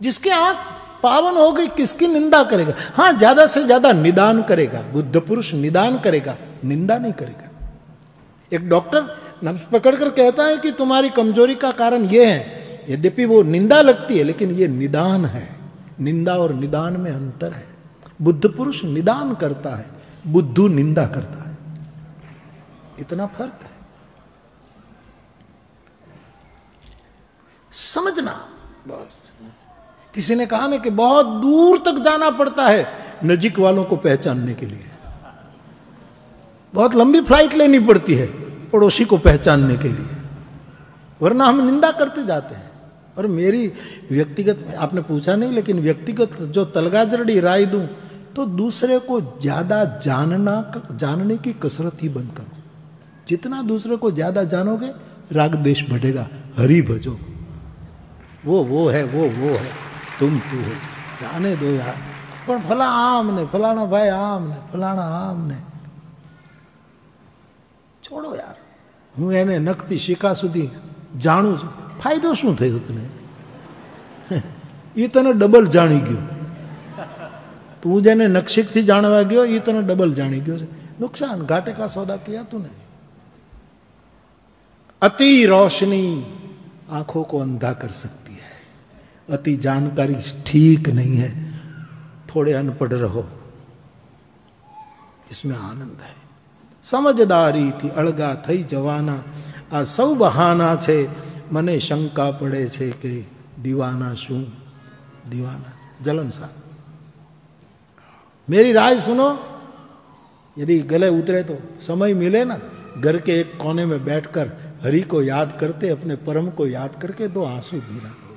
जिसके आँख पावन हो गई, किसकी निंदा करेगा? हाँ, ज़्यादा से ज़्यादा निदान करेगा। बुद्ध पुरुष निदान करेगा, निंदा नहीं करेगा। एक डॉक्टर नब्स पकड़कर कहता है कि तुम्हारी कमज़ोरी का कारण यह है, यद्यपि वो निंदा लगती है, लेकिन ये निदान है। निंदा और निदान में अंतर है। बुद्ध पुरुष निदान करता है, बुद्धू निंदा करता है। इतना फ़र्क है। समझना। बस। किसी ने कहा ना कि बहुत दूर तक जाना पड़ता है नजीक वालों को पहचानने के लिए। बहुत लंबी फ़्लाइट लेनी पड़ती है पड़ोसी को पहचानने के लिए। वरना हम निंदा करते जाते हैं। और मेरी व्यक्तिगत, आपने पूछा नहीं, लेकिन व्यक्तिगत जो तलगाजरड़ी राय दूँ तो दूसरे को ज़्यादा जानना जानने की कसरत ही बंद करो। जितना दूसरे को ज़्यादा जानोगे, राग देश बढ़ेगा, हरि भजो। वो वो है, वो वो है। તુમતું હોય. જાને દો યાર પણ ફલા આમ ને ફલાણા ભાઈ આમ ને ફલાણા આમ ને છોડો યાર. હું એને નખતી શિકા સુધી જાણું છું. ફાયદો શું થયો તને? એ તને ડબલ જાણી ગયો. તું જેને નક્ષિકથી જાણવા ગયો, એ તને ડબલ જાણી ગયો છે. નુકસાન ઘાટે કા સોદા કિયા તું ને. અતિ રોશની આંખો કો અંધા કર સકતી હૈ. अति जानकारी ठीक नहीं है थोड़े अनपढ़ रहो इसमें आनंद है સમજદારીથી અળગા થઈ જવાના આ સૌ બહાના છે મને શંકા પડે છે કે દીવાના શું दीवाना जलन सा मेरी राय सुनो यदि गले उतरे तो समय मिले ना घर के एक कोने में बैठकर हरि को याद करते अपने परम को याद करके दो आंसू गिरा दो यार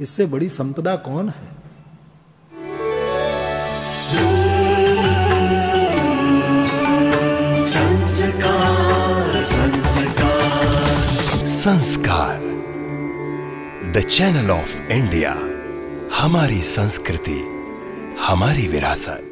इससे बड़ी संपदा कौन है? संस्कार। संस्कार द चैनल ऑफ़ इंडिया हमारी संस्कृति, हमारी विरासत।